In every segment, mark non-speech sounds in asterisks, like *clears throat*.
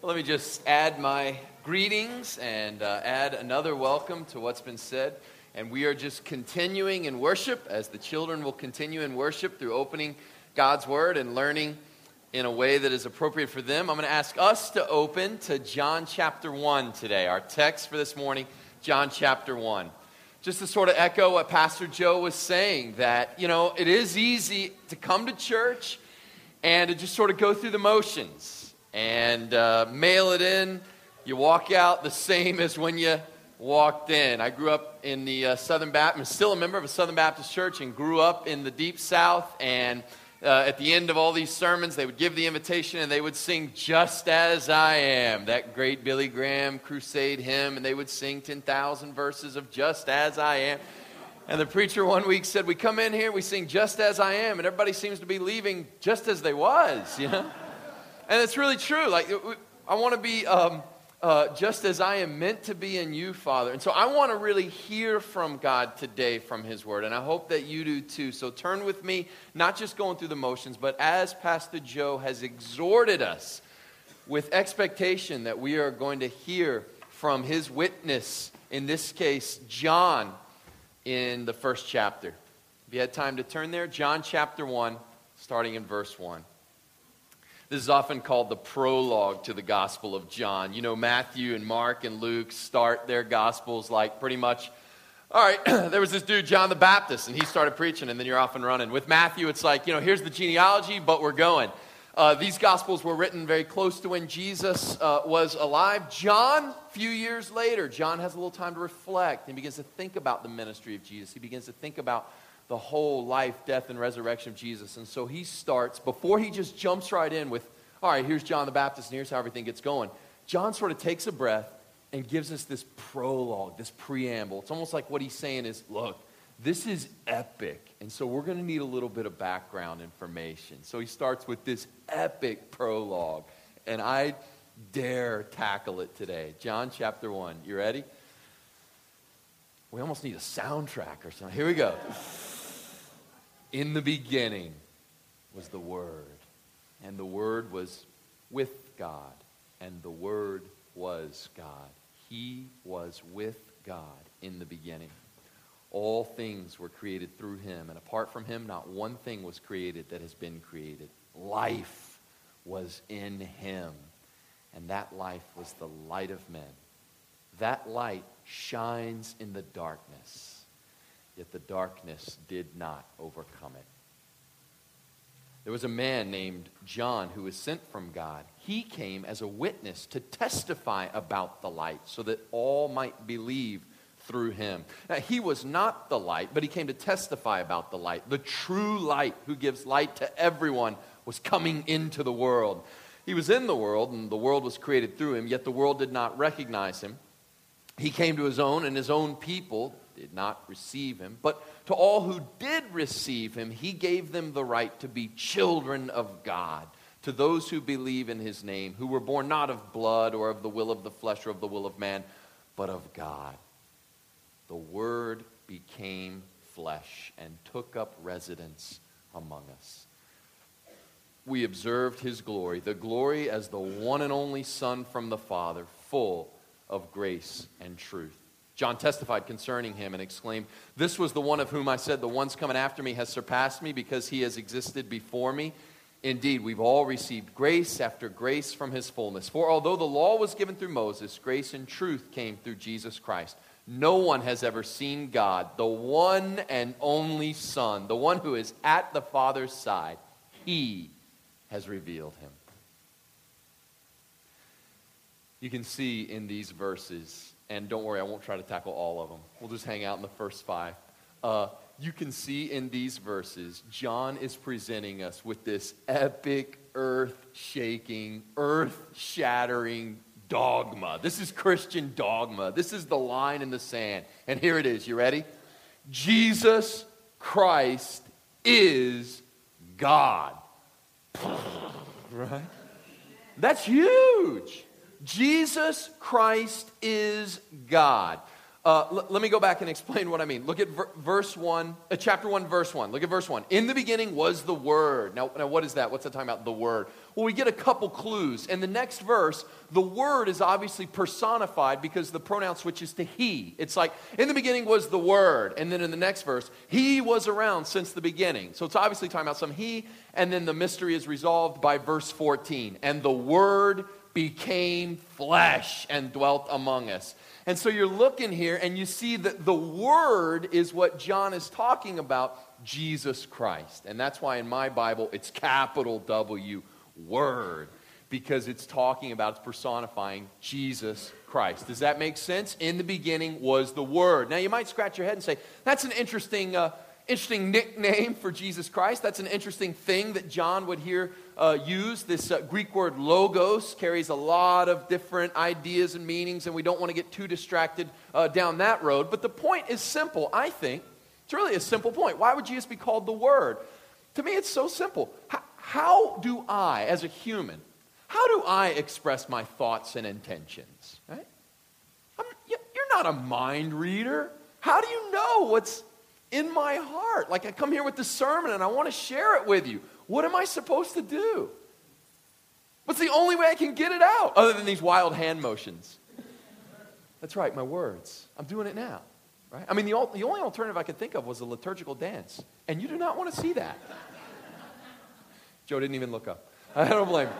Let me just add my greetings and uh, add another welcome to what's been said. And we are just continuing in worship as the children will continue in worship through opening God's Word and learning in a way that is appropriate for them. I'm going to ask us to open to John chapter 1 today. Our text for this morning, John chapter 1. Just to sort of echo what Pastor Joe was saying, that, you know, it is easy to come to church and to just sort of go through the motions and uh, mail it in. You walk out the same as when you walked in. I grew up in the uh, Southern Baptist, still a member of a Southern Baptist church, and grew up in the Deep South. And uh, at the end of all these sermons, they would give the invitation and they would sing Just As I Am, that great Billy Graham crusade hymn, and they would sing 10,000 verses of Just As I Am. And the preacher one week said, We come in here, we sing Just As I Am, and everybody seems to be leaving just as they was, you know? And it's really true. Like, I want to be um, uh, just as I am meant to be in you, Father. And so I want to really hear from God today from His Word. And I hope that you do too. So turn with me, not just going through the motions, but as Pastor Joe has exhorted us with expectation that we are going to hear from His witness, in this case, John, in the first chapter. If you had time to turn there, John chapter 1, starting in verse 1. This is often called the prologue to the Gospel of John. You know, Matthew and Mark and Luke start their Gospels like pretty much, all right, *clears throat* there was this dude, John the Baptist, and he started preaching, and then you're off and running. With Matthew, it's like, you know, here's the genealogy, but we're going. Uh, these Gospels were written very close to when Jesus uh, was alive. John, a few years later, John has a little time to reflect and begins to think about the ministry of Jesus. He begins to think about the whole life, death, and resurrection of Jesus. And so he starts, before he just jumps right in with, all right, here's John the Baptist, and here's how everything gets going. John sort of takes a breath and gives us this prologue, this preamble. It's almost like what he's saying is, look, this is epic. And so we're going to need a little bit of background information. So he starts with this epic prologue. And I dare tackle it today. John chapter 1. You ready? We almost need a soundtrack or something. Here we go. In the beginning was the Word, and the Word was with God, and the Word was God. He was with God in the beginning. All things were created through him, and apart from him, not one thing was created that has been created. Life was in him, and that life was the light of men. That light shines in the darkness yet the darkness did not overcome it. There was a man named John who was sent from God. He came as a witness to testify about the light so that all might believe through him. Now, he was not the light, but he came to testify about the light. The true light who gives light to everyone was coming into the world. He was in the world, and the world was created through him, yet the world did not recognize him. He came to his own, and his own people did not receive him. But to all who did receive him, he gave them the right to be children of God. To those who believe in his name, who were born not of blood or of the will of the flesh or of the will of man, but of God. The Word became flesh and took up residence among us. We observed his glory, the glory as the one and only Son from the Father, full of grace and truth. John testified concerning him and exclaimed, This was the one of whom I said, The one's coming after me has surpassed me because he has existed before me. Indeed, we've all received grace after grace from his fullness. For although the law was given through Moses, grace and truth came through Jesus Christ. No one has ever seen God, the one and only Son, the one who is at the Father's side. He has revealed him. You can see in these verses and don't worry, I won't try to tackle all of them. We'll just hang out in the first five. Uh, you can see in these verses, John is presenting us with this epic, earth shaking, earth shattering dogma. This is Christian dogma. This is the line in the sand. And here it is. You ready? Jesus Christ is God. *laughs* Right? That's huge. Jesus Christ is God. Uh, l- let me go back and explain what I mean. Look at ver- verse 1, uh, chapter 1, verse 1. Look at verse 1. In the beginning was the Word. Now, now, what is that? What's that talking about? The Word. Well, we get a couple clues. In the next verse, the Word is obviously personified because the pronoun switches to He. It's like, in the beginning was the Word. And then in the next verse, He was around since the beginning. So it's obviously talking about some He. And then the mystery is resolved by verse 14. And the Word became flesh and dwelt among us. And so you're looking here and you see that the Word is what John is talking about Jesus Christ. And that's why in my Bible it's capital W, Word, because it's talking about, it's personifying Jesus Christ. Does that make sense? In the beginning was the Word. Now you might scratch your head and say, that's an interesting. Uh, interesting nickname for Jesus Christ. That's an interesting thing that John would hear uh, use. This uh, Greek word logos carries a lot of different ideas and meanings, and we don't want to get too distracted uh, down that road. But the point is simple, I think. It's really a simple point. Why would Jesus be called the Word? To me, it's so simple. How, how do I, as a human, how do I express my thoughts and intentions? Right? You're not a mind reader. How do you know what's in my heart? Like I come here with the sermon and I want to share it with you. What am I supposed to do? What's the only way I can get it out other than these wild hand motions? That's right, my words. I'm doing it now. Right? I mean, the, the only alternative I could think of was a liturgical dance. And you do not want to see that. *laughs* Joe didn't even look up. *laughs* I don't blame him.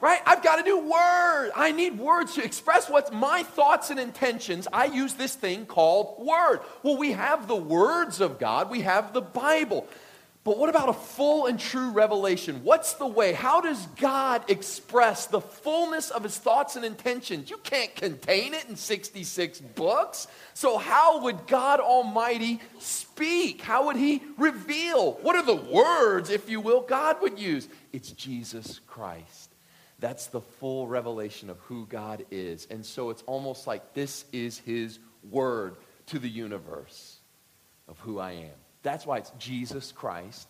Right? I've got to do words. I need words to express what's my thoughts and intentions. I use this thing called word. Well, we have the words of God, we have the Bible. But what about a full and true revelation? What's the way? How does God express the fullness of his thoughts and intentions? You can't contain it in 66 books. So, how would God Almighty speak? How would he reveal? What are the words, if you will, God would use? It's Jesus Christ. That's the full revelation of who God is. And so it's almost like this is his word to the universe of who I am. That's why it's Jesus Christ.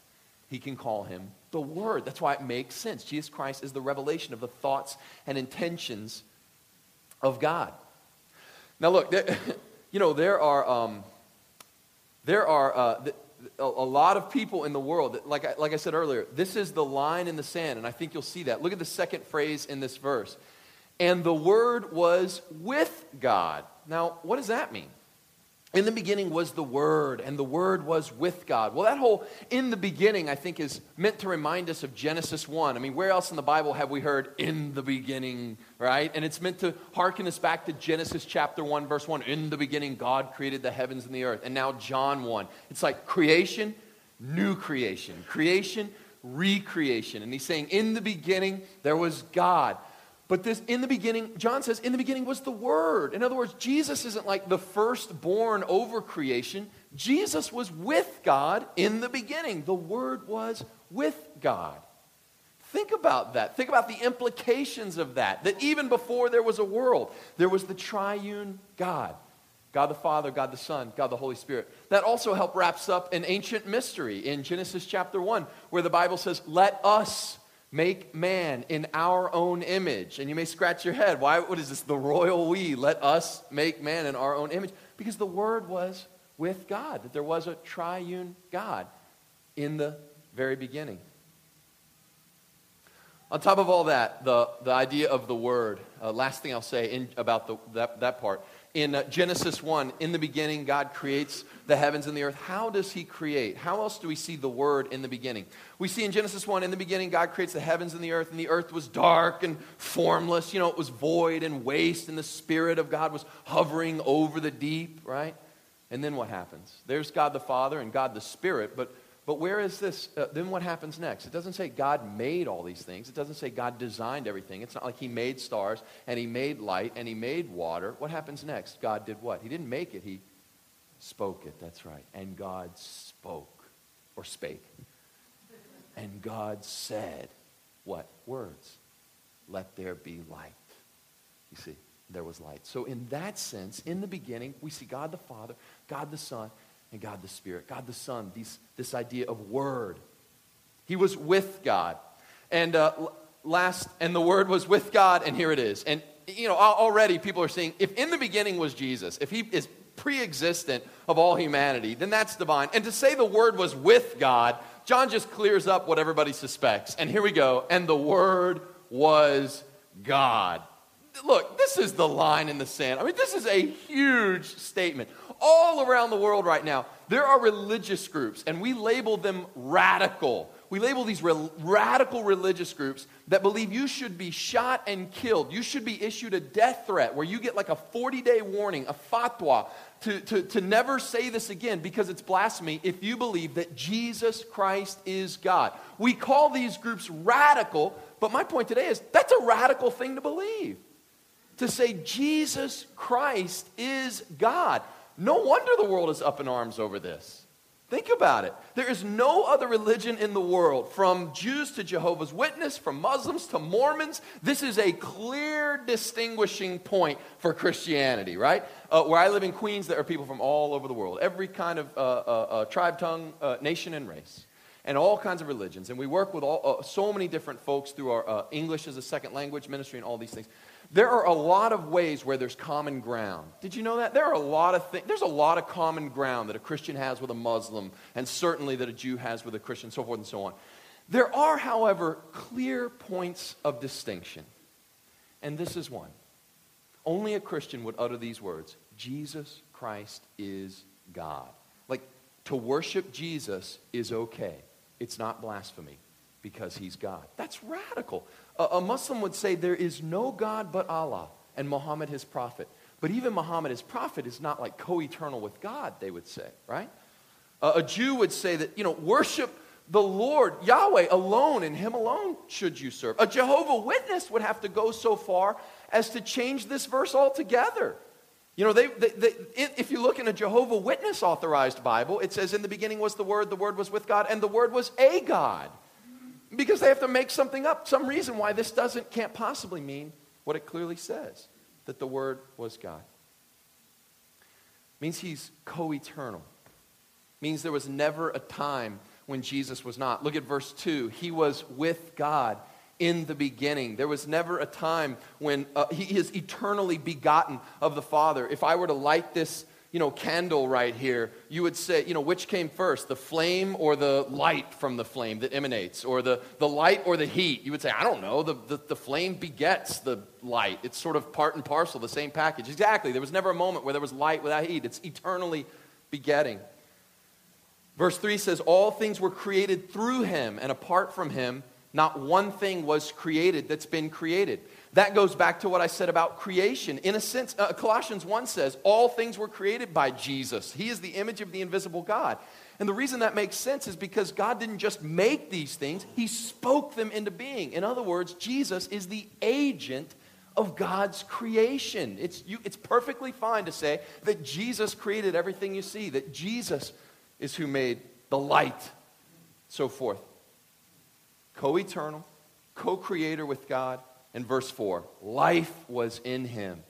He can call him the Word. That's why it makes sense. Jesus Christ is the revelation of the thoughts and intentions of God. Now, look, there, *laughs* you know, there are, um, there are uh, a, lot of people in the world, that, like, like I said earlier, this is the line in the sand, and I think you'll see that. Look at the second phrase in this verse. And the Word was with God. Now, what does that mean? In the beginning was the Word, and the Word was with God. Well, that whole in the beginning, I think, is meant to remind us of Genesis 1. I mean, where else in the Bible have we heard in the beginning, right? And it's meant to hearken us back to Genesis chapter 1, verse 1. In the beginning, God created the heavens and the earth. And now, John 1. It's like creation, new creation, creation, recreation. And he's saying, in the beginning, there was God. But this, in the beginning, John says, in the beginning was the Word. In other words, Jesus isn't like the firstborn over creation. Jesus was with God in the beginning. The Word was with God. Think about that. Think about the implications of that. That even before there was a world, there was the triune God God the Father, God the Son, God the Holy Spirit. That also help wraps up an ancient mystery in Genesis chapter 1, where the Bible says, Let us Make man in our own image. And you may scratch your head. Why? What is this? The royal we. Let us make man in our own image. Because the Word was with God, that there was a triune God in the very beginning. On top of all that, the, the idea of the Word, uh, last thing I'll say in, about the, that, that part in uh, Genesis 1, in the beginning, God creates the heavens and the earth. How does He create? How else do we see the Word in the beginning? We see in Genesis 1, in the beginning, God creates the heavens and the earth, and the earth was dark and formless. You know, it was void and waste, and the Spirit of God was hovering over the deep, right? And then what happens? There's God the Father and God the Spirit, but but where is this? Uh, then what happens next? It doesn't say God made all these things. It doesn't say God designed everything. It's not like He made stars and He made light and He made water. What happens next? God did what? He didn't make it, He spoke it. That's right. And God spoke or spake. And God said, What? Words. Let there be light. You see, there was light. So, in that sense, in the beginning, we see God the Father, God the Son, and God the Spirit, God the Son, these, this idea of Word. He was with God. And uh, last, and the Word was with God, and here it is. And, you know, already people are saying, if in the beginning was Jesus, if he is pre existent of all humanity, then that's divine. And to say the Word was with God, John just clears up what everybody suspects. And here we go. And the Word was God. Look, this is the line in the sand. I mean, this is a huge statement. All around the world right now, there are religious groups, and we label them radical. We label these re- radical religious groups that believe you should be shot and killed. You should be issued a death threat where you get like a 40 day warning, a fatwa, to, to, to never say this again because it's blasphemy if you believe that Jesus Christ is God. We call these groups radical, but my point today is that's a radical thing to believe. To say Jesus Christ is God. No wonder the world is up in arms over this. Think about it. There is no other religion in the world, from Jews to Jehovah's Witness, from Muslims to Mormons. This is a clear distinguishing point for Christianity, right? Uh, where I live in Queens, there are people from all over the world, every kind of uh, uh, uh tribe, tongue, uh, nation, and race, and all kinds of religions. And we work with all, uh, so many different folks through our English as a second language ministry and all these things. There are a lot of ways where there's common ground. Did you know that? There are a lot of things, there's a lot of common ground that a Christian has with a Muslim, and certainly that a Jew has with a Christian, so forth and so on. There are, however, clear points of distinction. And this is one. Only a Christian would utter these words Jesus Christ is God. Like, to worship Jesus is okay, it's not blasphemy because he's God. That's radical. A, Muslim would say there is no God but Allah and Muhammad his prophet. But even Muhammad his prophet is not like co eternal with God, they would say, right? Uh, a Jew would say that, you know, worship the Lord, Yahweh alone, and Him alone should you serve. A Jehovah Witness would have to go so far as to change this verse altogether. You know, they, they, they, if you look in a Jehovah Witness authorized Bible, it says, In the beginning was the Word, the Word was with God, and the Word was a God. Because they have to make something up, some reason why this doesn't, can't possibly mean what it clearly says that the Word was God. It means He's co eternal. Means there was never a time when Jesus was not. Look at verse 2. He was with God in the beginning. There was never a time when uh, He is eternally begotten of the Father. If I were to light this you know, candle right here, you would say, you know, which came first, the flame or the light from the flame that emanates, or the, the light or the heat? You would say, I don't know, the, the, the flame begets the light. It's sort of part and parcel, the same package. Exactly. There was never a moment where there was light without heat. It's eternally begetting. Verse 3 says, All things were created through him, and apart from him, not one thing was created that's been created. That goes back to what I said about creation. In a sense, uh, Colossians 1 says, All things were created by Jesus. He is the image of the invisible God. And the reason that makes sense is because God didn't just make these things, He spoke them into being. In other words, Jesus is the agent of God's creation. It's, you, it's perfectly fine to say that Jesus created everything you see, that Jesus is who made the light, so forth. Co eternal, co creator with God in verse 4 life was in him,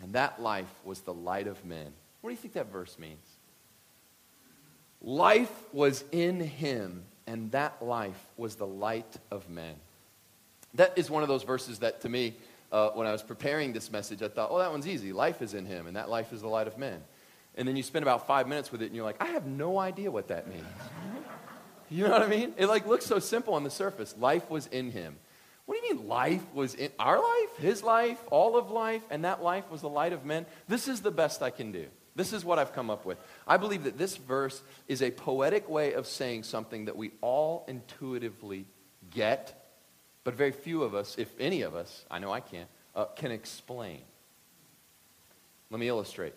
and that life was the light of men. What do you think that verse means? Life was in him, and that life was the light of men. That is one of those verses that, to me, uh, when I was preparing this message, I thought, oh, that one's easy. Life is in him, and that life is the light of men. And then you spend about five minutes with it, and you're like, I have no idea what that means. *laughs* you know what I mean? It like looks so simple on the surface. Life was in him. What do you mean life was in our life, his life, all of life, and that life was the light of men? This is the best I can do. This is what I've come up with. I believe that this verse is a poetic way of saying something that we all intuitively get, but very few of us, if any of us, I know I can't, uh, can explain. Let me illustrate.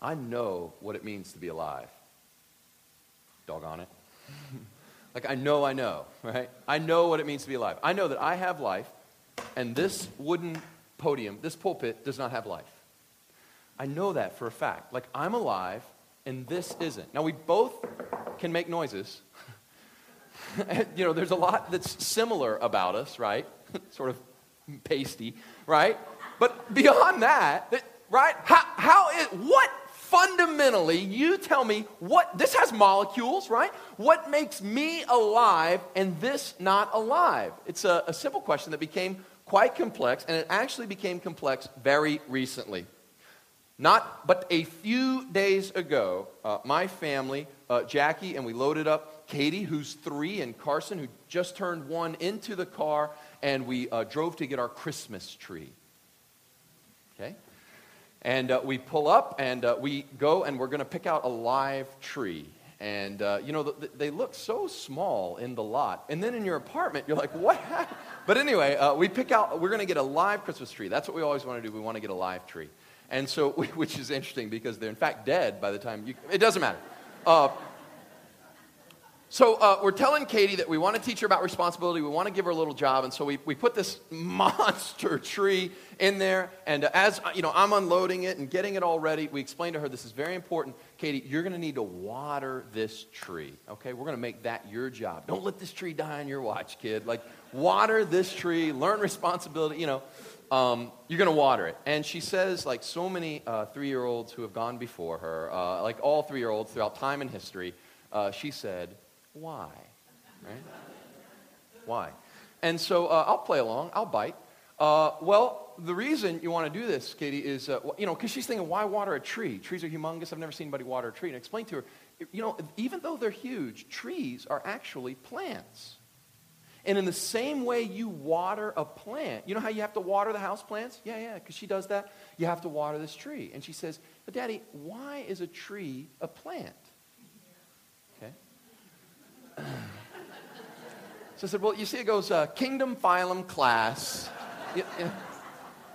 I know what it means to be alive. Doggone it. *laughs* Like, I know I know, right? I know what it means to be alive. I know that I have life, and this wooden podium, this pulpit, does not have life. I know that for a fact. Like, I'm alive, and this isn't. Now, we both can make noises. *laughs* you know, there's a lot that's similar about us, right? *laughs* sort of pasty, right? But beyond that, that right? How, how is, what fundamentally, you tell me what, this has molecules, right? What makes me alive and this not alive? It's a, a simple question that became quite complex, and it actually became complex very recently. Not but a few days ago, uh, my family, uh, Jackie, and we loaded up Katie, who's three, and Carson, who just turned one, into the car, and we uh, drove to get our Christmas tree. Okay? And uh, we pull up, and uh, we go, and we're going to pick out a live tree. And, uh, you know, th- they look so small in the lot. And then in your apartment, you're like, what? *laughs* But anyway, uh, we pick out, we're going to get a live Christmas tree. That's what we always want to do. We want to get a live tree. And so, *laughs* which is interesting because they're in fact dead by the time you, it doesn't matter. Uh, so uh, we're telling Katie that we want to teach her about responsibility. We want to give her a little job, and so we, we put this *laughs* monster tree in there. And uh, as you know, I'm unloading it and getting it all ready. We explain to her this is very important. Katie, you're going to need to water this tree. Okay, we're going to make that your job. Don't let this tree die on your watch, kid. Like water this tree. Learn responsibility. You know, um, you're going to water it. And she says, like so many uh, three-year-olds who have gone before her, uh, like all three-year-olds throughout time and history, uh, she said why? Right? Why? And so uh, I'll play along, I'll bite. Uh, well, the reason you want to do this, Katie, is, uh, you know, because she's thinking, why water a tree? Trees are humongous. I've never seen anybody water a tree. And I explained to her, you know, even though they're huge, trees are actually plants. And in the same way you water a plant, you know how you have to water the house plants? Yeah, yeah, because she does that. You have to water this tree. And she says, but Daddy, why is a tree a plant? So I said, Well, you see, it goes uh, kingdom, phylum, class.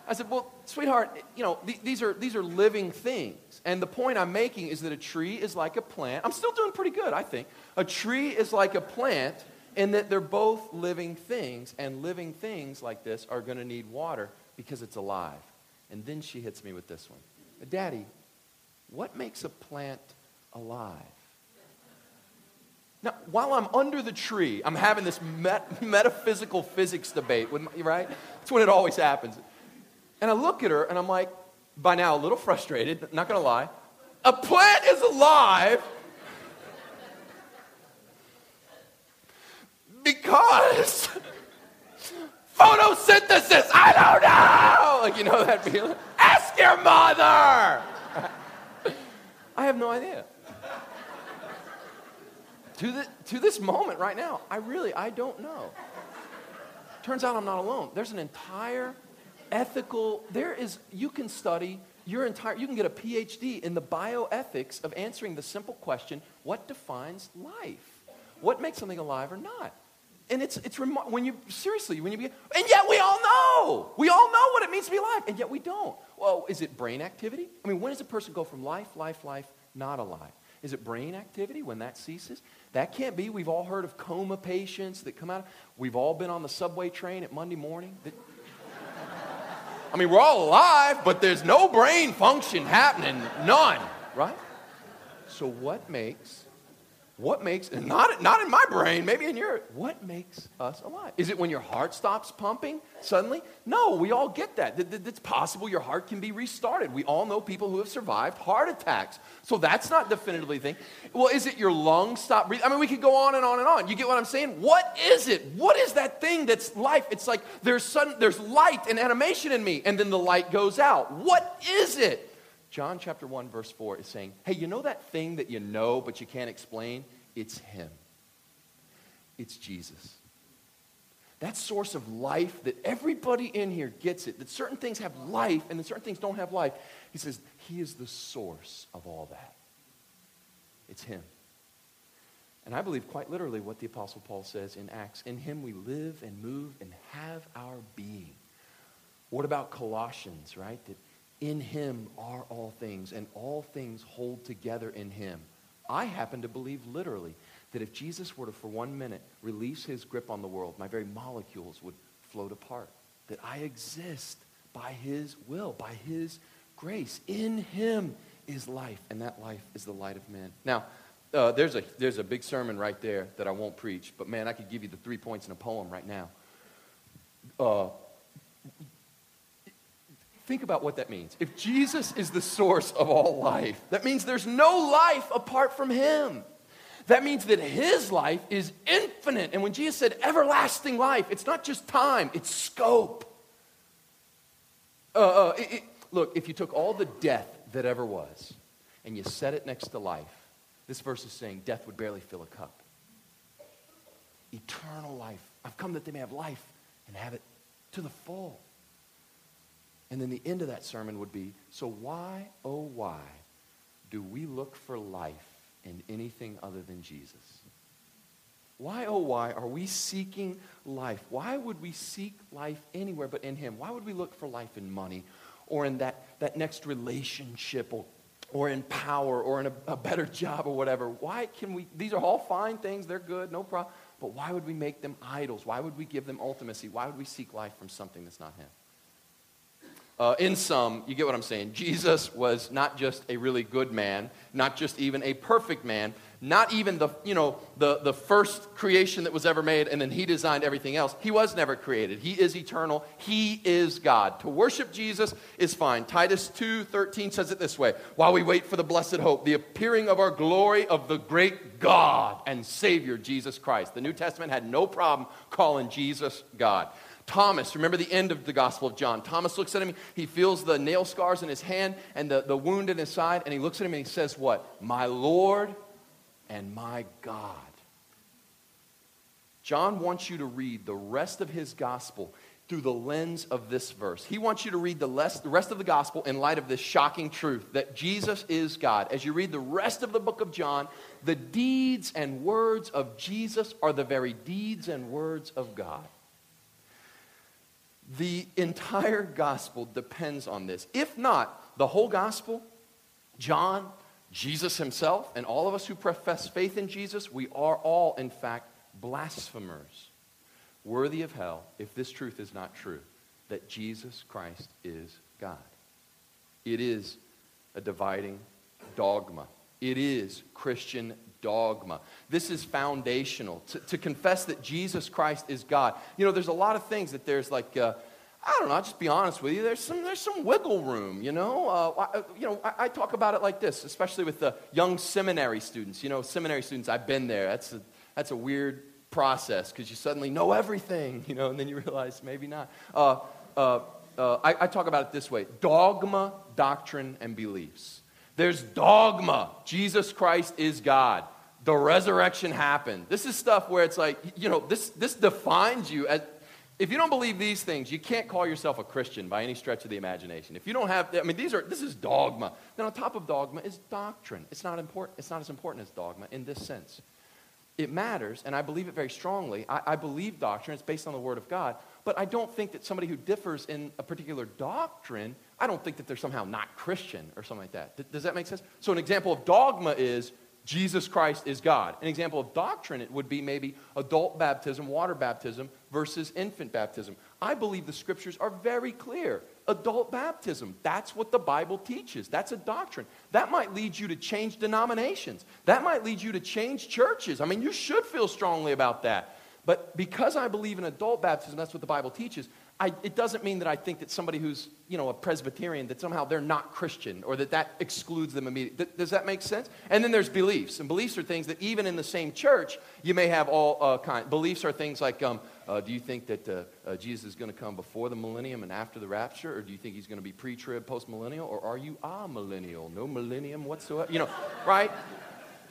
I said, Well, sweetheart, you know, th- these, are, these are living things. And the point I'm making is that a tree is like a plant. I'm still doing pretty good, I think. A tree is like a plant in that they're both living things. And living things like this are going to need water because it's alive. And then she hits me with this one Daddy, what makes a plant alive? Now, while I'm under the tree, I'm having this met- *laughs* metaphysical physics debate, with my, right? That's when it always happens. And I look at her and I'm like, by now a little frustrated, not gonna lie. A plant is alive because *laughs* photosynthesis, I don't know! Like, you know that feeling? Ask your mother! *laughs* I have no idea to, the, to this moment right now, I really, I don't know. Turns out I'm not alone. There's an entire ethical, there is, you can study your entire, you can get a PhD in the bioethics of answering the simple question, what defines life? What makes something alive or not? And it's, it's when you, seriously, when you begin, and yet we all know. We all know what it means to be alive, and yet we don't. Well, is it brain activity? I mean, when does a person go from life, life, life, not alive? Is it brain activity when that ceases? That can't be. We've all heard of coma patients that come out. We've all been on the subway train at Monday morning. I mean, we're all alive, but there's no brain function happening. None, right? So, what makes what makes, not, not in my brain, maybe in your, what makes us alive? Is it when your heart stops pumping suddenly? No, we all get that. It's possible your heart can be restarted. We all know people who have survived heart attacks. So that's not definitively thing. Well, is it your lungs stop breathing? I mean, we could go on and on and on. You get what I'm saying? What is it? What is that thing that's life? It's like there's sudden, there's light and animation in me, and then the light goes out. What is it? John chapter 1, verse 4 is saying, hey, you know that thing that you know but you can't explain? It's Him. It's Jesus. That source of life that everybody in here gets it, that certain things have life and that certain things don't have life. He says, He is the source of all that. It's Him. And I believe quite literally what the Apostle Paul says in Acts In Him we live and move and have our being. What about Colossians, right? That in him are all things, and all things hold together in him. I happen to believe literally that if Jesus were to, for one minute, release his grip on the world, my very molecules would float apart. That I exist by his will, by his grace. In him is life, and that life is the light of men. Now, uh, there's, a, there's a big sermon right there that I won't preach, but man, I could give you the three points in a poem right now. Uh, Think about what that means. If Jesus is the source of all life, that means there's no life apart from him. That means that his life is infinite. And when Jesus said everlasting life, it's not just time, it's scope. Uh, uh, it, it, look, if you took all the death that ever was and you set it next to life, this verse is saying death would barely fill a cup. eternal life. I've come that they may have life and have it to the full. And then the end of that sermon would be so why, oh, why do we look for life in anything other than Jesus? Why, oh, why are we seeking life? Why would we seek life anywhere but in Him? Why would we look for life in money or in that, that next relationship or, or in power or in a, a better job or whatever? Why can we? These are all fine things, they're good, no problem. But why would we make them idols? Why would we give them ultimacy? Why would we seek life from something that's not Him? Uh, in sum, you get what I'm saying. Jesus was not just a really good man, not just even a perfect man, not even the, you know, the, the first creation that was ever made and then he designed everything else. He was never created. He is eternal. He is God. To worship Jesus is fine. Titus 2:13 says it this way: While we wait for the blessed hope, the appearing of our glory of the great God and Savior Jesus Christ. The New Testament had no problem calling Jesus God. Thomas, remember the end of the Gospel of John. Thomas looks at him, he feels the nail scars in his hand and the, the wound in his side, and he looks at him and he says, What? My Lord and my God. John wants you to read the rest of his gospel through the lens of this verse. He wants you to read the, less, the rest of the gospel in light of this shocking truth that Jesus is God. As you read the rest of the book of John, the deeds and words of Jesus are the very deeds and words of God. The entire gospel depends on this. If not, the whole gospel, John, Jesus himself, and all of us who profess faith in Jesus, we are all, in fact, blasphemers, worthy of hell if this truth is not true that Jesus Christ is God. It is a dividing dogma. It is Christian dogma. This is foundational. To, to, confess that Jesus Christ is God. You know, there's a lot of things that there's like, uh, I don't know, I'll just be honest with you. There's some, there's some wiggle room, you know. Uh, I, you know, I, I, talk about it like this, especially with the young seminary students. You know, seminary students, I've been there. That's a, that's a weird process because you suddenly know everything, *laughs* you know, and then you realize maybe not. Uh, uh, uh I, I talk about it this way dogma, doctrine, and beliefs. There's dogma. Jesus Christ is God. The resurrection happened. This is stuff where it's like, you know, this, this defines you. As, if you don't believe these things, you can't call yourself a Christian by any stretch of the imagination. If you don't have, I mean, these are, this is dogma. Then on top of dogma is doctrine. It's not important. It's not as important as dogma in this sense. It matters, and I believe it very strongly. I, I believe doctrine. It's based on the Word of God. But I don't think that somebody who differs in a particular doctrine I don't think that they're somehow not Christian or something like that. Does that make sense? So, an example of dogma is Jesus Christ is God. An example of doctrine it would be maybe adult baptism, water baptism versus infant baptism. I believe the scriptures are very clear. Adult baptism, that's what the Bible teaches. That's a doctrine. That might lead you to change denominations. That might lead you to change churches. I mean, you should feel strongly about that. But because I believe in adult baptism, that's what the Bible teaches, I, it doesn't mean that I think that somebody who's, you know, a Presbyterian, that somehow they're not Christian or that that excludes them immediately. Th- does that make sense? And then there's beliefs. And beliefs are things that even in the same church, you may have all uh, kind. Beliefs are things like, um, uh, do you think that uh, uh Jesus is going to come before the millennium and after the rapture? Or do you think he's going to be pre-trib, post-millennial? Or are you a millennial? No millennium whatsoever? You know, *laughs* right?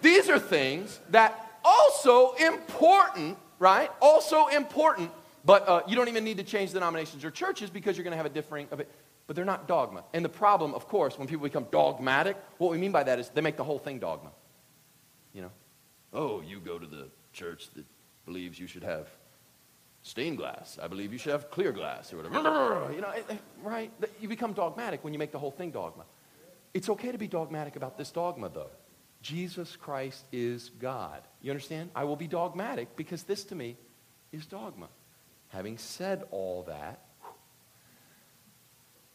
These are things that also important, right? Also important but uh, you don't even need to change denominations or churches because you're going to have a differing of it. But they're not dogma. And the problem, of course, when people become dogmatic, what we mean by that is they make the whole thing dogma. You know? Oh, you go to the church that believes you should have stained glass. I believe you should have clear glass or whatever. You know, right? You become dogmatic when you make the whole thing dogma. It's okay to be dogmatic about this dogma, though. Jesus Christ is God. You understand? I will be dogmatic because this to me is dogma. Having said all that,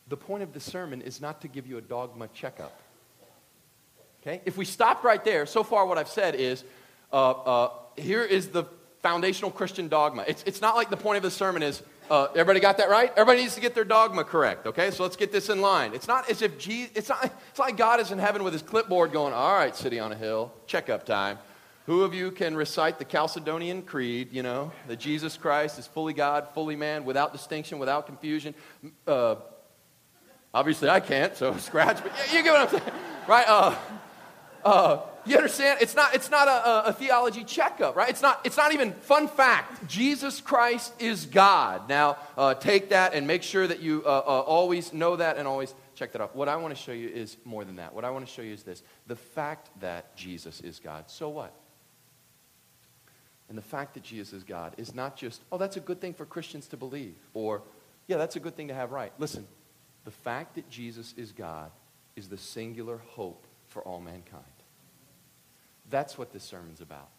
the point of the sermon is not to give you a dogma checkup. Okay? If we stopped right there, so far what I've said is uh, uh, here is the foundational Christian dogma. It's, it's not like the point of the sermon is uh, everybody got that right? Everybody needs to get their dogma correct, okay? So let's get this in line. It's not as if Jesus, it's not, it's like God is in heaven with his clipboard going, all right, city on a hill, checkup time. Who of you can recite the Chalcedonian Creed, you know, that Jesus Christ is fully God, fully man, without distinction, without confusion? Uh, obviously, I can't, so *laughs* scratch, but you get what I'm saying, right? Uh, uh, You understand? It's not, it's not a, a, theology checkup, right? It's not, it's not even fun fact. Jesus Christ is God. Now, uh, take that and make sure that you uh, uh, always know that and always check that out. What I want to show you is more than that. What I want to show you is this the fact that Jesus is God. So what? And the fact that Jesus is God is not just, oh, that's a good thing for Christians to believe, or, yeah, that's a good thing to have right. Listen, the fact that Jesus is God is the singular hope for all mankind. That's what this sermon's about.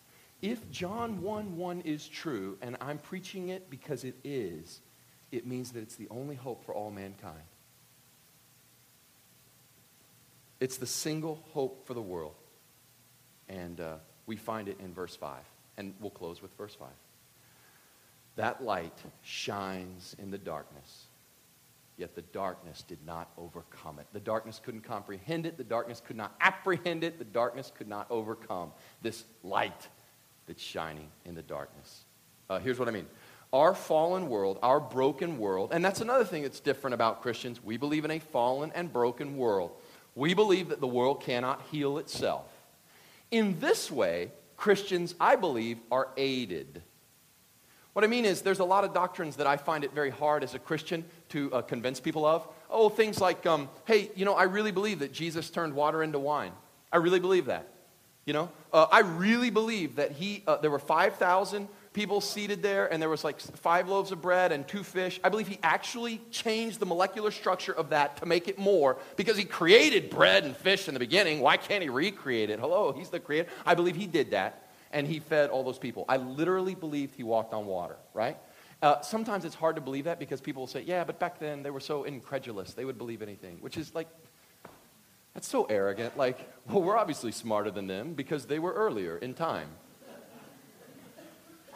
If John 1 1 is true, and I'm preaching it because it is, it means that it's the only hope for all mankind. It's the single hope for the world. And uh, we find it in verse 5. And we'll close with verse 5. That light shines in the darkness, Yet the darkness did not overcome it. The darkness couldn't comprehend it. The darkness could not apprehend it. The darkness could not overcome this light that's shining in the darkness. Uh, here's what I mean. Our fallen world, our broken world, and that's another thing that's different about Christians. We believe in a fallen and broken world. We believe that the world cannot heal itself. In this way, Christians, I believe, are aided what I mean is, there's a lot of doctrines that I find it very hard as a Christian to uh, convince people of. Oh, things like, um, hey, you know, I really believe that Jesus turned water into wine. I really believe that. You know, uh, I really believe that he, uh, there were 5,000 people seated there, and there was like five loaves of bread and two fish. I believe he actually changed the molecular structure of that to make it more because he created bread and fish in the beginning. Why can't he recreate it? Hello, he's the creator. I believe he did that and he fed all those people. I literally believed he walked on water, right? Uh, sometimes it's hard to believe that because people will say, yeah, but back then they were so incredulous. They would believe anything, which is like, that's so arrogant. Like, well, we're obviously smarter than them because they were earlier in time.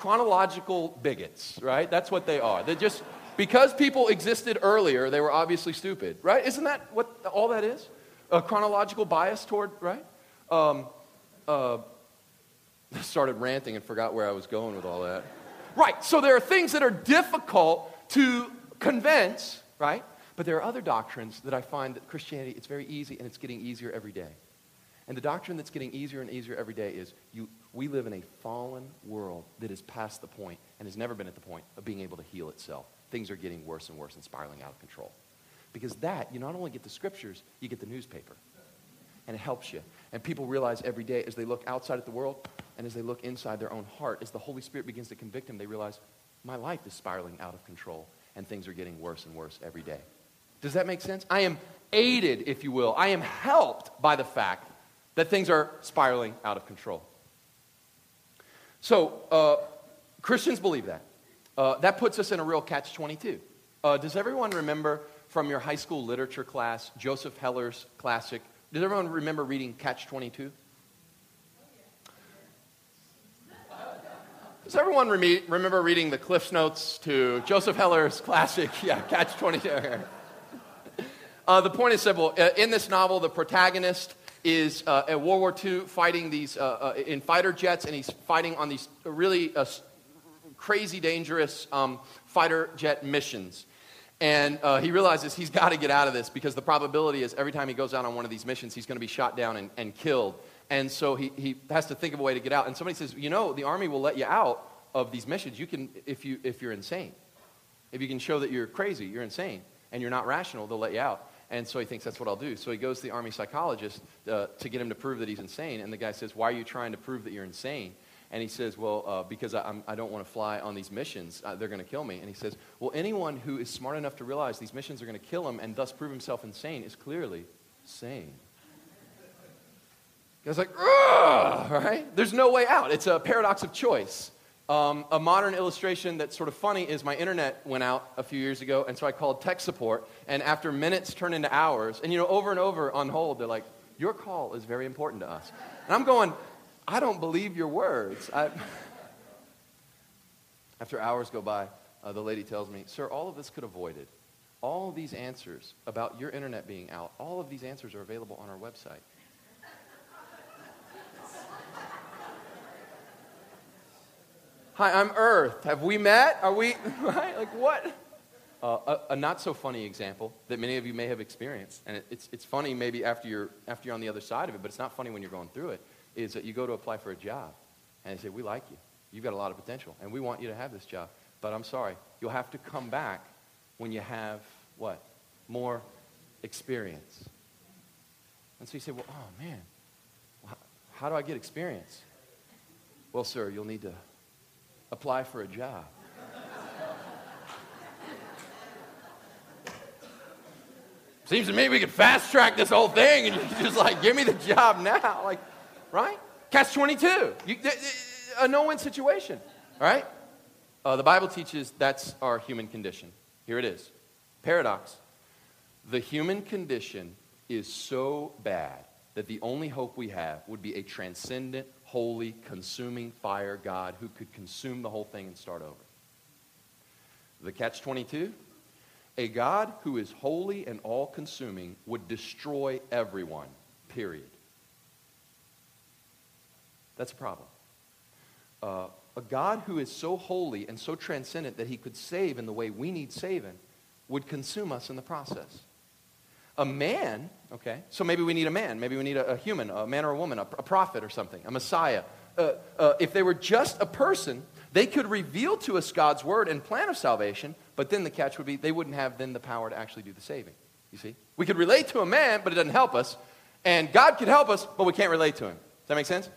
Chronological bigots, right? That's what they are. They just, because people existed earlier, they were obviously stupid, right? Isn't that what all that is? A chronological bias toward, right? Um, uh, *laughs* started ranting and forgot where I was going with all that. Right, so there are things that are difficult to convince, right? But there are other doctrines that I find that Christianity, it's very easy and it's getting easier every day. And the doctrine that's getting easier and easier every day is you, we live in a fallen world that is past the point and has never been at the point of being able to heal itself. Things are getting worse and worse and spiraling out of control. Because that, you not only get the scriptures, you get the newspaper. And it helps you. And people realize every day as they look outside at the world, and as they look inside their own heart, as the Holy Spirit begins to convict them, they realize, my life is spiraling out of control and things are getting worse and worse every day. Does that make sense? I am aided, if you will. I am helped by the fact that things are spiraling out of control. So, uh, Christians believe that. Uh, that puts us in a real catch 22. Uh, does everyone remember from your high school literature class Joseph Heller's classic? Does everyone remember reading Catch 22? Does everyone re- remember reading the Cliff Notes to Joseph Heller's classic, *laughs* yeah, Catch 22? *laughs* uh, the point is simple. Uh, in this novel, the protagonist is uh, at World War II fighting these uh, uh, in fighter jets, and he's fighting on these really uh, crazy dangerous um, fighter jet missions. And uh, he realizes he's *laughs* got to get out of this because the probability is every time he goes out on one of these missions, he's going to be shot down and, and killed. And so he, he has to think of a way to get out. And somebody says, you know, the army will let you out of these missions you can, if, you, if you're insane. If you can show that you're crazy, you're insane, and you're not rational, they'll let you out. And so he thinks that's what I'll do. So he goes to the army psychologist uh, to get him to prove that he's insane. And the guy says, Why are you trying to prove that you're insane? And he says, Well, uh, because I, I'm, I do not want to fly on these missions. Uh, they're going to kill me. And he says, Well, anyone who is smart enough to realize these missions are going to kill him and thus prove himself insane is clearly sane. Guy's like, right? There's no way out. It's a paradox of choice. Um, a modern illustration that's sort of funny is my internet went out a few years ago, and so I called tech support, and after minutes turned into hours, and you know, over and over on hold, they're like, Your call is very important to us. And I'm going, I don't believe your words. I... *laughs* After hours go by, uh, the lady tells me, Sir, all of this could avoided. All these answers about your internet being out, all of these answers are available on our website. Hi, I'm Earth. Have we met? Are we, *laughs* right? Like what? Uh, a, a, not so funny example that many of you may have experienced, and it, it's, it's funny maybe after you're, after you're on the other side of it, but it's not funny when you're going through it, is that you go to apply for a job, and they say, We like you. You've got a lot of potential, and we want you to have this job. But I'm sorry, you'll have to come back when you have what? More experience. And so you say, Well, oh man, how do I get experience? Well, sir, you'll need to apply for a job. Seems to me we could fast track this whole thing and *laughs* just like, give me the job now. Like, right? Catch 22. You, a no win situation, right? Uh, the Bible teaches that's our human condition. Here it is. Paradox. The human condition is so bad that the only hope we have would be a transcendent, holy, consuming fire God who could consume the whole thing and start over. The catch 22 a God who is holy and all consuming would destroy everyone, period. That's a problem. Uh, a God who is so holy and so transcendent that he could save in the way we need saving would consume us in the process. A man, okay, so maybe we need a man, maybe we need a, a human, a man or a woman, a, a prophet or something, a Messiah. Uh, uh, if they were just a person, they could reveal to us God's word and plan of salvation, but then the catch would be they wouldn't have then the power to actually do the saving. You see? We could relate to a man, but it doesn't help us. And God could help us, but we can't relate to him. Does that make sense?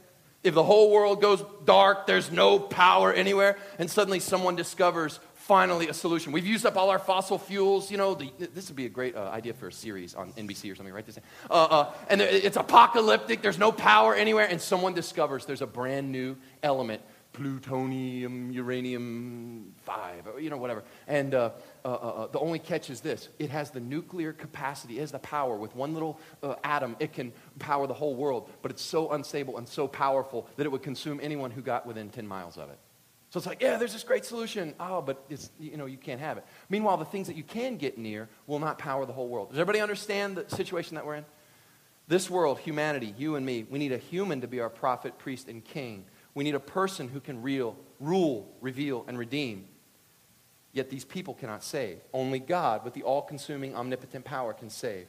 If the whole world goes dark, there's no power anywhere, and suddenly someone discovers finally a solution. We've used up all our fossil fuels. You know, the, this would be a great uh, idea for a series on NBC or something, right? This, uh, uh, and it's apocalyptic. There's no power anywhere, and someone discovers there's a brand new element plutonium, uranium 5, you know, whatever. And uh, uh, uh, the only catch is this it has the nuclear capacity, it has the power. With one little atom, it can power the whole world, but it's so unstable and so powerful that it would consume anyone who got within 10 miles of it. So it's like, yeah, there's this great solution. Oh, but it's, you know, you can't have it. Meanwhile, the things that you can get near will not power the whole world. Does everybody understand the situation that we're in? This world, humanity, you and me, we need a human to be our prophet, priest, and king we need a person who can real, rule, reveal, and redeem. Yet these people cannot save. Only God, with the all consuming, omnipotent power, can save.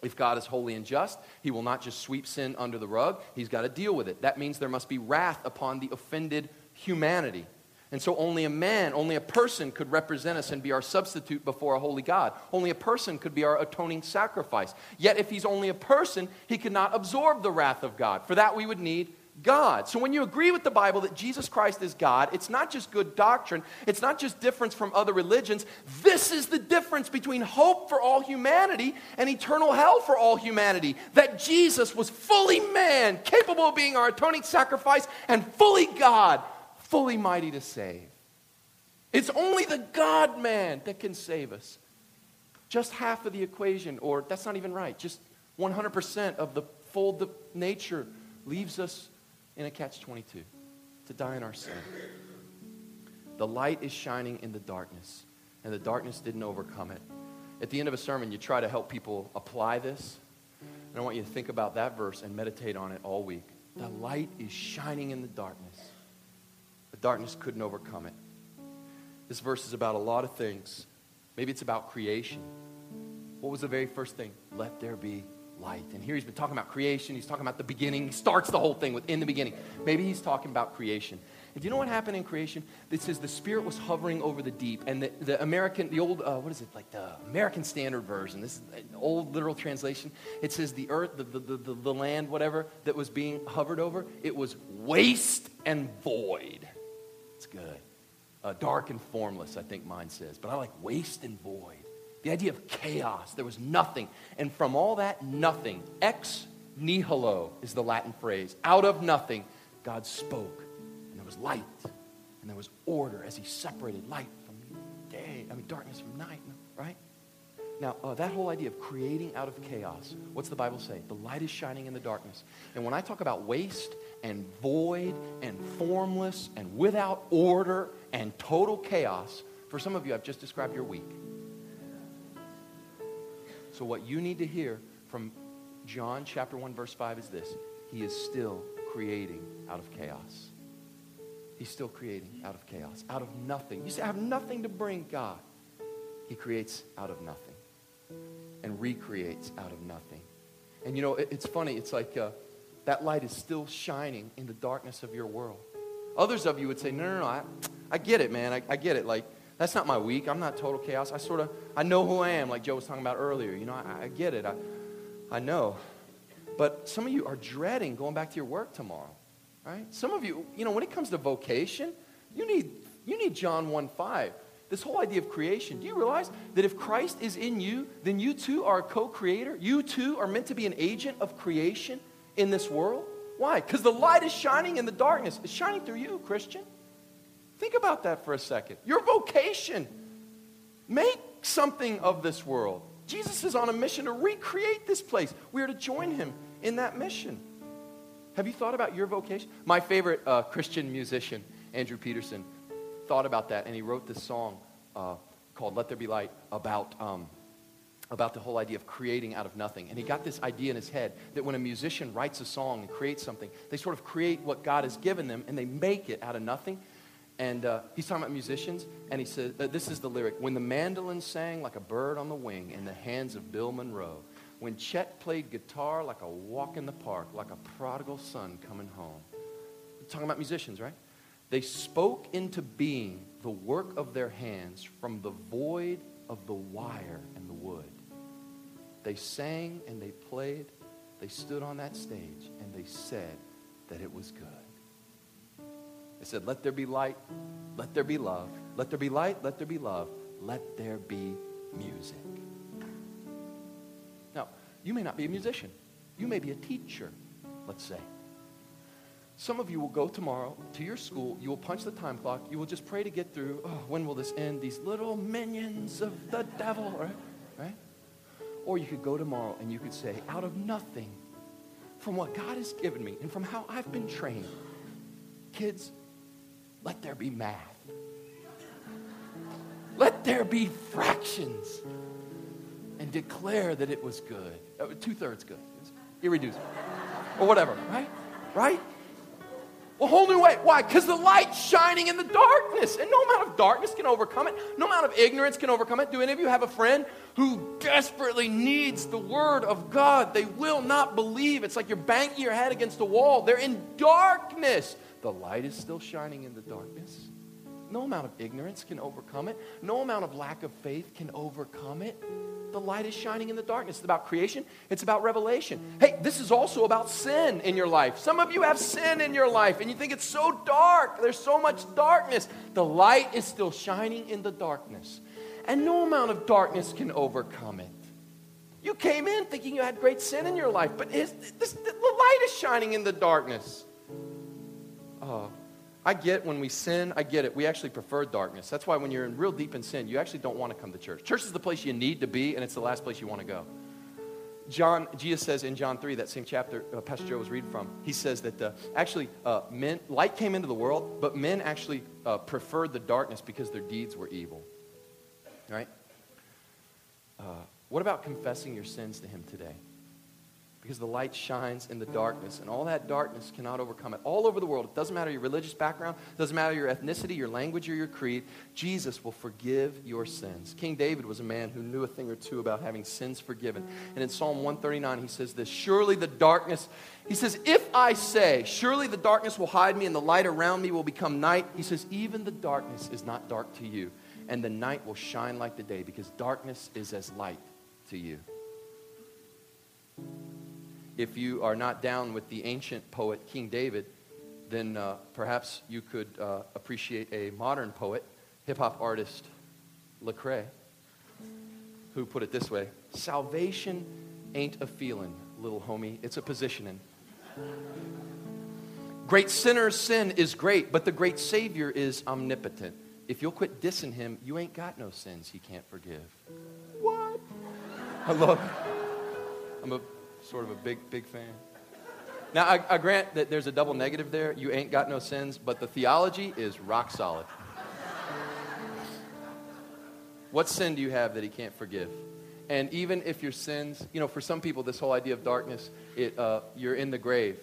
If God is holy and just, he will not just sweep sin under the rug, he's got to deal with it. That means there must be wrath upon the offended humanity. And so only a man, only a person could represent us and be our substitute before a holy God. Only a person could be our atoning sacrifice. Yet if he's only a person, he cannot absorb the wrath of God. For that we would need God. So when you agree with the Bible that Jesus Christ is God, it's not just good doctrine, it's not just difference from other religions. This is the difference between hope for all humanity and eternal hell for all humanity. That Jesus was fully man, capable of being our atoning sacrifice, and fully God, fully mighty to save. It's only the God man that can save us. Just half of the equation, or that's not even right, just 100% of the full nature leaves us in a catch 22 to die in our sin. The light is shining in the darkness, and the darkness didn't overcome it. At the end of a sermon, you try to help people apply this. And I want you to think about that verse and meditate on it all week. The light is shining in the darkness. The darkness couldn't overcome it. This verse is about a lot of things. Maybe it's about creation. What was the very first thing? Let there be light. And here he's been talking about creation. He's talking about the beginning. He starts the whole thing with in the beginning. Maybe he's talking about creation. And do you know what happened in creation? It says the Spirit was hovering over the deep. And the, the American, the old, uh, what is it, like the American Standard Version, this is an old literal translation. It says the earth, the, the, the, the land, whatever, that was being hovered over, it was waste and void. Good. Uh, dark and formless, I think mine says. But I like waste and void. The idea of chaos. There was nothing. And from all that nothing, ex nihilo is the Latin phrase. Out of nothing, God spoke. And there was light. And there was order as he separated light from day. I mean, darkness from night, right? Now, uh, that whole idea of creating out of chaos, what's the Bible say? The light is shining in the darkness. And when I talk about waste and void and formless and without order and total chaos, for some of you, I've just described your week. So, what you need to hear from John chapter 1, verse 5 is this He is still creating out of chaos. He's still creating out of chaos, out of nothing. You say, I have nothing to bring God. He creates out of nothing and recreates out of nothing. And you know, it, it's funny. It's like uh, that light is still shining in the darkness of your world. Others of you would say, no, no, no, I, I get it, man. I, I get it. Like, that's not my week. I'm not total chaos. I sort of, I know who I am, like Joe was talking about earlier. You know, I, I get it. I, I know. But some of you are dreading going back to your work tomorrow, right? Some of you, you know, when it comes to vocation, you need, you need John 1 5. This whole idea of creation. Do you realize that if Christ is in you, then you too are a co creator? You too are meant to be an agent of creation in this world? Why? Because the light is shining in the darkness. It's shining through you, Christian. Think about that for a second. Your vocation. Make something of this world. Jesus is on a mission to recreate this place. We are to join him in that mission. Have you thought about your vocation? My favorite uh, Christian musician, Andrew Peterson, thought about that, and he wrote this song uh, called Let There Be Light about, um, about the whole idea of creating out of nothing. And he got this idea in his head that when a musician writes a song and creates something, they sort of create what God has given them and they make it out of nothing. And uh, he's talking about musicians, and he says, uh, This is the lyric When the mandolin sang like a bird on the wing in the hands of Bill Monroe, when Chet played guitar like a walk in the park, like a prodigal son coming home. We're talking about musicians, right? They spoke into being the work of their hands from the void of the wire and the wood. They sang and they played. They stood on that stage and they said that it was good. They said, Let there be light, let there be love. Let there be light, let there be love. Let there be music. Now, you may not be a musician, you may be a teacher, let's say. Some of you will go tomorrow to your school, you will punch the time clock, you will just pray to get through, oh, when will this end? These little minions of the devil, right? Right? Or you could go tomorrow and you could say, out of nothing, from what God has given me and from how I've been trained, kids, let there be math. Let there be fractions. And declare that it was good. Uh, Two thirds good. Irreducible. Or whatever, right? Right? A whole new way. Why? Because the light's shining in the darkness. And no amount of darkness can overcome it. No amount of ignorance can overcome it. Do any of you have a friend who desperately needs the word of God? They will not believe. It's like you're banging your head against a wall. They're in darkness. The light is still shining in the darkness. No amount of ignorance can overcome it. No amount of lack of faith can overcome it. The light is shining in the darkness. It's about creation, it's about revelation. Hey, this is also about sin in your life. Some of you have sin in your life and you think it's so dark. There's so much darkness. The light is still shining in the darkness. And no amount of darkness can overcome it. You came in thinking you had great sin in your life, but this, the light is shining in the darkness. Oh, I get when we sin, I get it. We actually prefer darkness. That's why when you're in real deep in sin, you actually don't want to come to church. Church is the place you need to be, and it's the last place you want to go. John, Jesus says in John 3, that same chapter uh, Pastor Joe was reading from, he says that uh, actually uh, men, light came into the world, but men actually uh, preferred the darkness because their deeds were evil. Right? Uh, what about confessing your sins to him today? Because the light shines in the darkness, and all that darkness cannot overcome it. All over the world, it doesn't matter your religious background, it doesn't matter your ethnicity, your language, or your creed, Jesus will forgive your sins. King David was a man who knew a thing or two about having sins forgiven. And in Psalm 139, he says this Surely the darkness, he says, If I say, Surely the darkness will hide me, and the light around me will become night, he says, Even the darkness is not dark to you, and the night will shine like the day, because darkness is as light to you if you are not down with the ancient poet King David, then uh, perhaps you could uh, appreciate a modern poet, hip hop artist Lecrae, who put it this way Salvation ain't a feeling, little homie, it's a positioning. Great sinner's sin is great, but the great Savior is omnipotent. If you'll quit dissing him, you ain't got no sins he can't forgive. What? I love. I'm a sort of a big, big fan. Now, I, I, grant that there's a double negative there. You ain't got no sins, but the theology is rock solid. what sin do you have that he can't forgive? And even if your sins, you know, for some people, this whole idea of darkness, it, uh, you're in the grave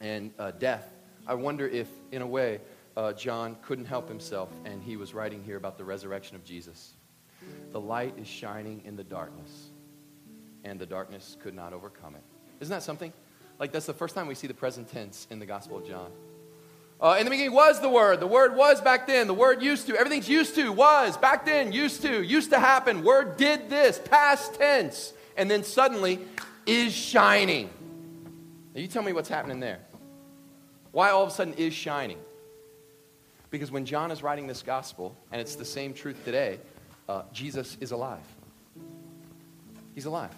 and uh, death. I wonder if, in a way, uh, John couldn't help himself and he was writing here about the resurrection of Jesus. The light is shining in the darkness and the darkness could not overcome it. Isn't that something? Like that's the first time we see the present tense in the Gospel of John. Uh, in the beginning was the Word. The Word was back then. The Word used to. Everything's used to. Was back then. Used to. Used to happen. Word did this. Past tense. And then suddenly is shining. Now you tell me what's happening there. Why all of a sudden is shining? Because when John is writing this gospel, and it's the same truth today, uh, Jesus is alive. He's alive.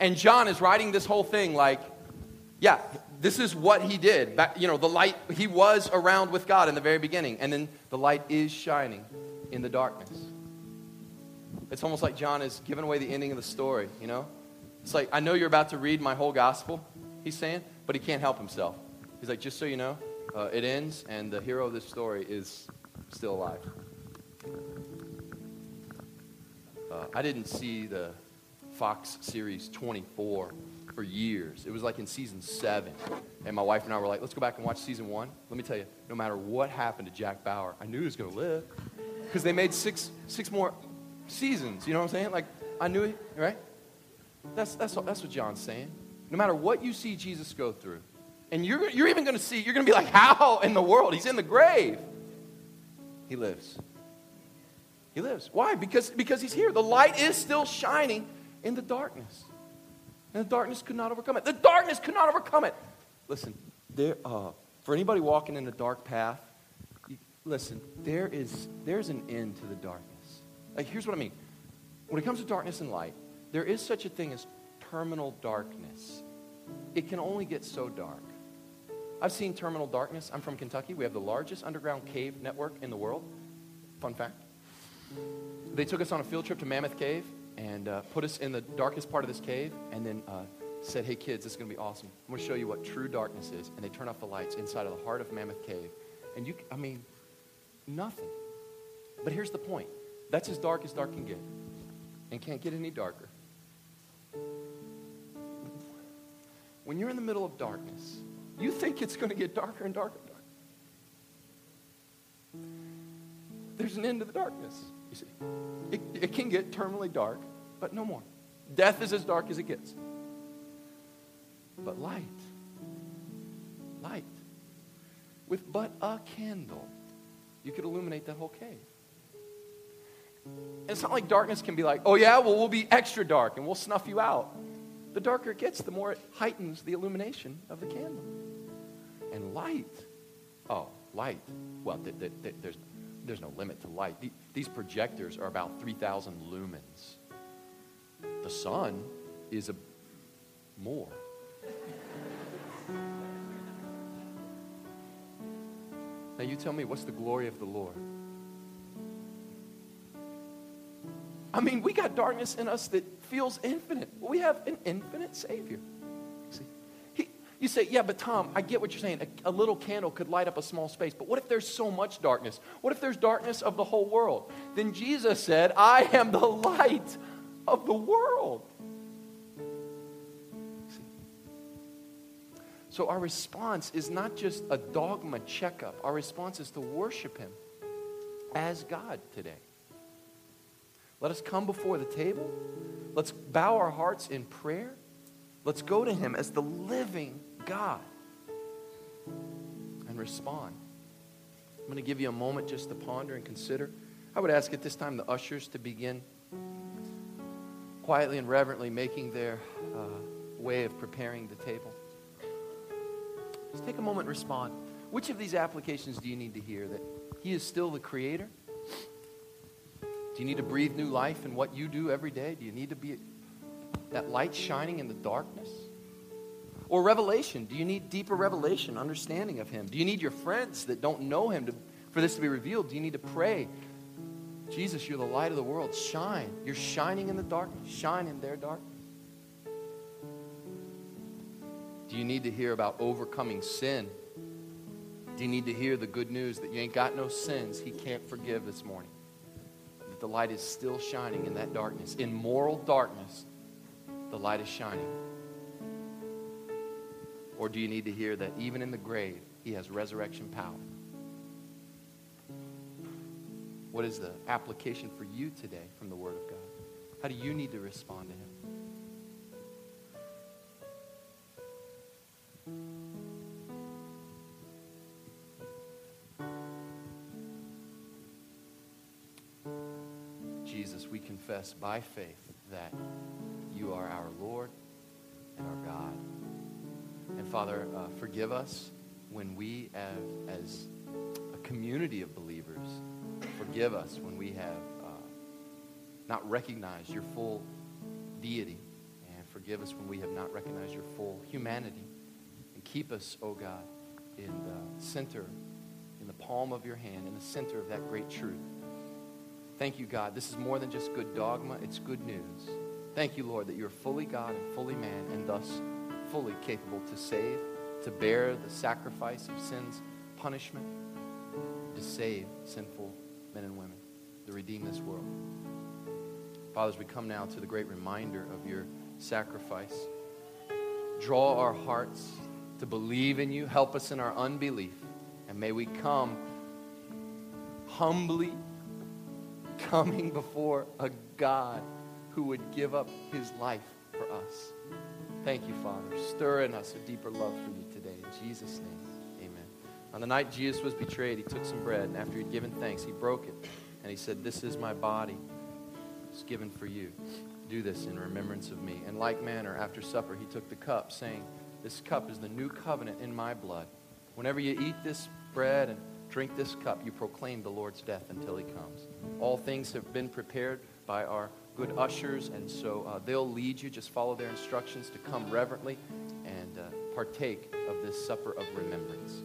And John is writing this whole thing like, yeah, this is what he did. You know, the light, he was around with God in the very beginning, and then the light is shining in the darkness. It's almost like John is giving away the ending of the story, you know? It's like, I know you're about to read my whole gospel, he's saying, but he can't help himself. He's like, just so you know, uh, it ends, and the hero of this story is still alive. Uh, I didn't see the Fox series 24 for years. It was like in season seven. And my wife and I were like, let's go back and watch season one. Let me tell you, no matter what happened to Jack Bauer, I knew he was going to live. Because they made six, six more seasons. You know what I'm saying? Like, I knew it, right? That's, that's, that's what John's saying. No matter what you see Jesus go through, and you're, you're even going to see, you're going to be like, how in the world? He's in the grave. He lives. He lives. Why? Because, because he's here. The light is still shining in the darkness. And the darkness could not overcome it. The darkness could not overcome it. Listen, there, uh, for anybody walking in a dark path, you, listen, there is there's an end to the darkness. Like, here's what I mean. When it comes to darkness and light, there is such a thing as terminal darkness. It can only get so dark. I've seen terminal darkness. I'm from Kentucky. We have the largest underground cave network in the world. Fun fact. They took us on a field trip to Mammoth Cave and uh, put us in the darkest part of this cave and then uh, said, Hey, kids, this is going to be awesome. I'm going to show you what true darkness is. And they turn off the lights inside of the heart of Mammoth Cave. And you, I mean, nothing. But here's the point that's as dark as dark can get, and can't get any darker. When you're in the middle of darkness, you think it's going to get darker and darker and darker. There's an end to the darkness, you see. It, it can get terminally dark, but no more. Death is as dark as it gets. But light, light, with but a candle, you could illuminate that whole cave. And it's not like darkness can be like, oh yeah, well, we'll be extra dark and we'll snuff you out. The darker it gets, the more it heightens the illumination of the candle. And light, oh, light, well, th- th- th- there's, there's no limit to light. These projectors are about 3,000 lumens. The sun is a more. now you tell me, what's the glory of the Lord? I mean, we got darkness in us that feels infinite. We have an infinite Savior. You say, yeah, but Tom, I get what you're saying. A, a, little candle could light up a small space. But what if there's so much darkness? What if there's darkness of the whole world? Then Jesus said, I am the light of the world. So our response is not just a dogma checkup, our response is to worship Him as God today. Let us come before the table. Let's bow our hearts in prayer. Let's go to Him as the living God and respond. I'm going to give you a moment just to ponder and consider. I would ask at this time the ushers to begin quietly and reverently making their uh, way of preparing the table. Just take a moment and respond. Which of these applications do you need to hear? That He is still the Creator? Do you need to breathe new life in what you do every day? Do you need to be that light shining in the darkness? Or revelation? Do you need deeper revelation, understanding of Him? Do you need your friends that don't know Him to, for this to be revealed? Do you need to pray? Jesus, you're the light of the world. Shine. You're shining in the darkness. Shine in their darkness. Do you need to hear about overcoming sin? Do you need to hear the good news that you ain't got no sins He can't forgive this morning? That the light is still shining in that darkness. In moral darkness, the light is shining. Or do you need to hear that even in the grave, he has resurrection power? What is the application for you today from the Word of God? How do you need to respond to him? Jesus, we confess by faith that you are our Lord and our God. And Father, uh, forgive us when we have, as a community of believers, forgive us when we have uh, not recognized your full deity. And forgive us when we have not recognized your full humanity. And keep us, O oh God, in the center, in the palm of your hand, in the center of that great truth. Thank you, God. This is more than just good dogma, it's good news. Thank you, Lord, that you're fully God and fully man, and thus fully capable to save, to bear the sacrifice of sin's punishment, to save sinful men and women, to redeem this world. Fathers, we come now to the great reminder of your sacrifice. Draw our hearts to believe in you. Help us in our unbelief. And may we come humbly coming before a God who would give up his life for us. Thank you, Father. Stir in us a deeper love for you today. In Jesus' name, amen. On the night Jesus was betrayed, he took some bread, and after he'd given thanks, he broke it. And he said, This is my body. It's given for you. Do this in remembrance of me. In like manner, after supper, he took the cup, saying, This cup is the new covenant in my blood. Whenever you eat this bread and drink this cup, you proclaim the Lord's death until he comes. All things have been prepared by our good ushers, and so uh, they'll lead you. Just follow their instructions to come reverently and uh, partake of this supper of remembrance.